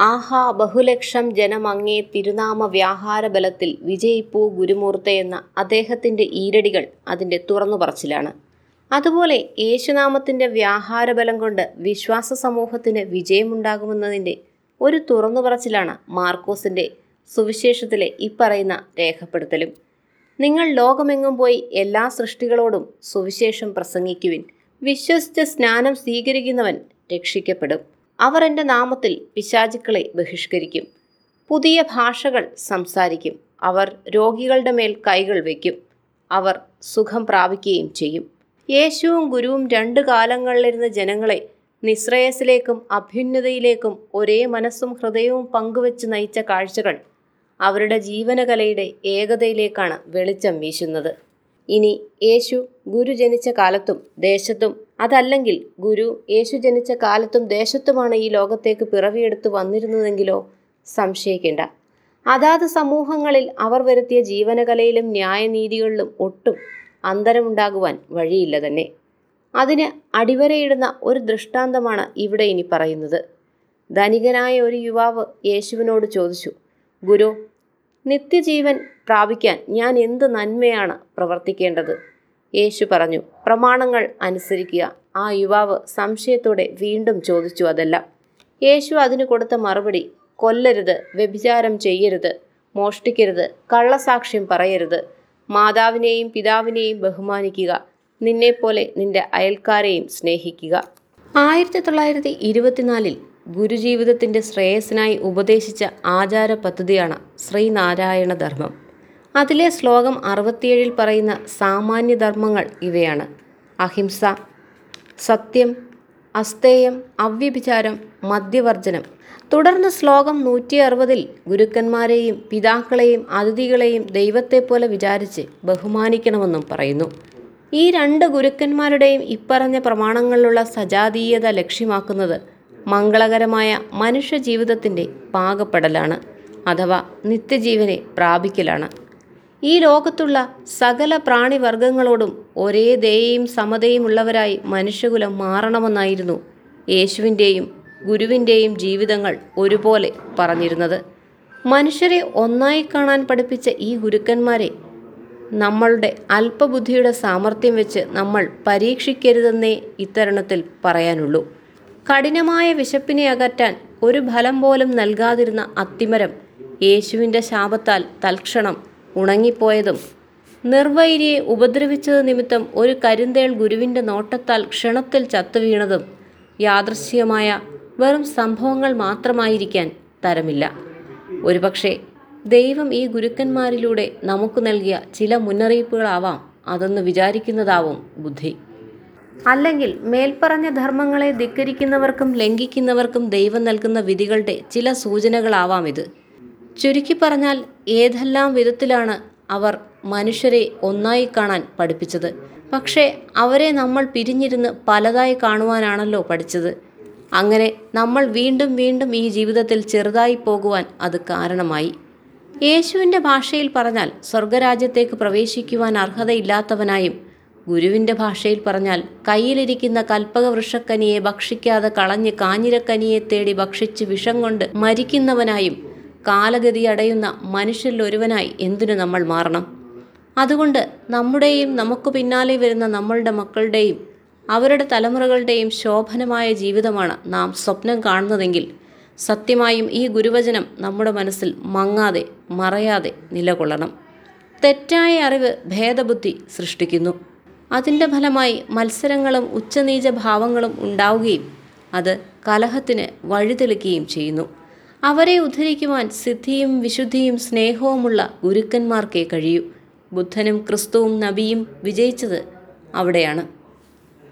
ആഹാ ബഹുലക്ഷം ജനമങ്ങേ തിരുനാമ വ്യാഹാര ബലത്തിൽ വിജയിപ്പൂ ഗുരുമൂർത്തെ എന്ന അദ്ദേഹത്തിന്റെ ഈരടികൾ അതിന്റെ തുറന്നുപറച്ചിലാണ്. അതുപോലെ യേശുനാമത്തിന്റെ വ്യാഹാരബലം കൊണ്ട് വിശ്വാസ സമൂഹത്തിന് വിജയമുണ്ടാകുമെന്നതിന്റെ ഒരു തുറന്നുപറച്ചിലാണ് മാർക്കോസിന്റെ സുവിശേഷത്തിലെ ഇപ്പറയുന്ന രേഖപ്പെടുത്തലും. നിങ്ങൾ ലോകമെങ്ങും പോയി എല്ലാ സൃഷ്ടികളോടും സുവിശേഷം പ്രസംഗിക്കുവിൻ. വിശ്വസിച്ച് സ്നാനം സ്വീകരിക്കുന്നവൻ രക്ഷിക്കപ്പെടും. അവർ എന്റെ നാമത്തിൽ പിശാചുക്കളെ ബഹിഷ്കരിക്കും. പുതിയ ഭാഷകൾ സംസാരിക്കും. അവർ രോഗികളുടെ മേൽ കൈകൾ വയ്ക്കും. അവർ സുഖം പ്രാപിക്കുകയും ചെയ്യും. യേശുവും ഗുരുവും രണ്ട് കാലങ്ങളിലിരുന്ന ജനങ്ങളെ നിശ്രേയസിലേക്കും അഭ്യുന്നതയിലേക്കും ഒരേ മനസ്സും ഹൃദയവും പങ്കുവെച്ച് നയിച്ച കാഴ്ചകൾ അവരുടെ ജീവനകലയുടെ ഏകതയിലേക്കാണ് വെളിച്ചം വീശുന്നത്. ഇനി യേശു ഗുരു ജനിച്ച കാലത്തും ദേശത്തും അതല്ലെങ്കിൽ ഗുരു യേശു ജനിച്ച കാലത്തും ദേശത്തുമാണ് ഈ ലോകത്തേക്ക് പിറവിയെടുത്ത് വന്നിരുന്നതെങ്കിലോ? സംശയിക്കേണ്ട. അതാത് സമൂഹങ്ങളിൽ അവർ വരുത്തിയ ജീവനകലയിലും ന്യായനീതികളിലും ഒട്ടും അന്തരമുണ്ടാകുവാൻ വഴിയില്ല തന്നെ. അതിന് അടിവരയിടുന്ന ഒരു ദൃഷ്ടാന്തമാണ് ഇവിടെ ഇനി പറയുന്നത്. ധനികനായ ഒരു യുവാവ് യേശുവിനോട് ചോദിച്ചു ഗുരു നിത്യജീവൻ പ്രാപിക്കാൻ ഞാൻ എന്ത് നന്മയാണ് പ്രവർത്തിക്കേണ്ടത്? യേശു പറഞ്ഞു പ്രമാണങ്ങൾ അനുസരിക്കുക. ആ യുവാവ് സംശയത്തോടെ വീണ്ടും ചോദിച്ചു അതെല്ലാം. യേശു അതിന് കൊടുത്ത മറുപടി കൊല്ലരുത് വ്യഭിചാരം ചെയ്യരുത് മോഷ്ടിക്കരുത് കള്ളസാക്ഷ്യം പറയരുത് മാതാവിനെയും പിതാവിനെയും ബഹുമാനിക്കുക നിന്നെപ്പോലെ നിന്റെ അയൽക്കാരെയും സ്നേഹിക്കുക. ആയിരത്തി തൊള്ളായിരത്തി ഇരുപത്തിനാലിൽ ഗുരുജീവിതത്തിന്റെ ശ്രേയസ്സിനായി ഉപദേശിച്ച ആചാര പദ്ധതിയാണ് ശ്രീനാരായണ ധർമ്മം. അതിലെ ശ്ലോകം അറുപത്തിയേഴിൽ പറയുന്ന സാമാന്യധർമ്മങ്ങൾ ഇവയാണ്. അഹിംസ സത്യം അസ്തേയം അവ്യഭിചാരം മദ്യവർജനം തുടർന്ന് ശ്ലോകം നൂറ്റി അറുപതിൽ ഗുരുക്കന്മാരെയും പിതാക്കളെയും അതിഥികളെയും ദൈവത്തെപ്പോലെ വിചാരിച്ച് ബഹുമാനിക്കണമെന്നും പറയുന്നു. ഈ രണ്ട് ഗുരുക്കന്മാരുടെയും ഇപ്പറഞ്ഞ പ്രമാണങ്ങളിലുള്ള സജാതീയത ലക്ഷ്യമാക്കുന്നത് മംഗളകരമായ മനുഷ്യജീവിതത്തിന്റെ പാകപ്പെടലാണ് അഥവാ നിത്യജീവനെ പ്രാപിക്കലാണ്. ഈ ലോകത്തുള്ള സകല പ്രാണിവർഗങ്ങളോടും ഒരേ ദയയും സമതയും ഉള്ളവരായി മനുഷ്യകുലം മാറണമെന്നായിരുന്നു യേശുവിന്റെയും ഗുരുവിന്റെയും ജീവിതങ്ങൾ ഒരുപോലെ പറഞ്ഞിരുന്നത്. മനുഷ്യരെ ഒന്നായി കാണാൻ പഠിപ്പിച്ച ഈ ഗുരുക്കന്മാരെ നമ്മളുടെ അല്പബുദ്ധിയുടെ സാമർഥ്യം വെച്ച് നമ്മൾ പരീക്ഷിക്കരുതെന്നേ ഇത്തരണത്തിൽ പറയാനുള്ളൂ. കഠിനമായ വിശപ്പിനെ അകറ്റാൻ ഒരു ഫലം പോലും നൽകാതിരുന്ന അത്തിമരം യേശുവിന്റെ ശാപത്താൽ തൽക്ഷണം ഉണങ്ങിപ്പോയതും നിർവൈരിയെ ഉപദ്രവിച്ചത് നിമിത്തം ഒരു കരിന്തേൾ ഗുരുവിന്റെ നോട്ടത്താൽ ക്ഷണത്തിൽ ചത്തുവീണതും യാദൃശ്യമായ വെറും സംഭവങ്ങൾ മാത്രമായിരിക്കാൻ തരമില്ല. ഒരുപക്ഷെ ദൈവം ഈ ഗുരുക്കന്മാരിലൂടെ നമുക്ക് നൽകിയ ചില മുന്നറിയിപ്പുകളാവാം അതെന്ന് വിചാരിക്കുന്നതാവും ബുദ്ധി. അല്ലെങ്കിൽ മേൽപ്പറഞ്ഞ ധർമ്മങ്ങളെ ധിക്കരിക്കുന്നവർക്കും ലംഘിക്കുന്നവർക്കും ദൈവം നൽകുന്ന വിധികളുടെ ചില സൂചനകളാവാം ഇത്. ചുരുക്കി പറഞ്ഞാൽ ഏതെല്ലാം വിധത്തിലാണ് അവർ മനുഷ്യരെ ഒന്നായി കാണാൻ പഠിപ്പിച്ചത്. പക്ഷേ അവരെ നമ്മൾ പിരിഞ്ഞിരുന്ന് പലതായി കാണുവാനാണല്ലോ പഠിച്ചത്. അങ്ങനെ നമ്മൾ വീണ്ടും വീണ്ടും ഈ ജീവിതത്തിൽ ചെറുതായി പോകുവാൻ അത് കാരണമായി. യേശുവിന്റെ ഭാഷയിൽ പറഞ്ഞാൽ സ്വർഗരാജ്യത്തേക്ക് പ്രവേശിക്കുവാൻ അർഹതയില്ലാത്തവനായും ഗുരുവിന്റെ ഭാഷയിൽ പറഞ്ഞാൽ കയ്യിലിരിക്കുന്ന കൽപ്പക വൃക്ഷക്കനിയെ ഭക്ഷിക്കാതെ കളഞ്ഞ് കാഞ്ഞിരക്കനിയെ തേടി ഭക്ഷിച്ച് വിഷം കൊണ്ട് മരിക്കുന്നവനായും കാലഗതി അടയുന്ന മനുഷ്യരിൽ ഒരുവനായി എന്തിനു നമ്മൾ മാറണം? അതുകൊണ്ട് നമ്മുടെയും നമുക്ക് പിന്നാലെ വരുന്ന നമ്മളുടെ മക്കളുടെയും അവരുടെ തലമുറകളുടെയും ശോഭനമായ ജീവിതമാണ് നാം സ്വപ്നം കാണുന്നതെങ്കിൽ സത്യമായും ഈ ഗുരുവചനം നമ്മുടെ മനസ്സിൽ മങ്ങാതെ മറയാതെ നിലകൊള്ളണം. തെറ്റായ അറിവ് ഭേദബുദ്ധി സൃഷ്ടിക്കുന്നു. അതിന്റെ ഫലമായി മത്സരങ്ങളും ഉച്ചനീച ഭാവങ്ങളും ഉണ്ടാവുകയും അത് കലഹത്തിന് വഴിതെളിക്കുകയും ചെയ്യുന്നു. അവരെ ഉദ്ധരിക്കുവാൻ സിദ്ധിയും വിശുദ്ധിയും സ്നേഹവുമുള്ള ഗുരുക്കന്മാർക്കേ കഴിയൂ. ബുദ്ധനും ക്രിസ്തുവും നബിയും വിജയിച്ചത് അവിടെയാണ്.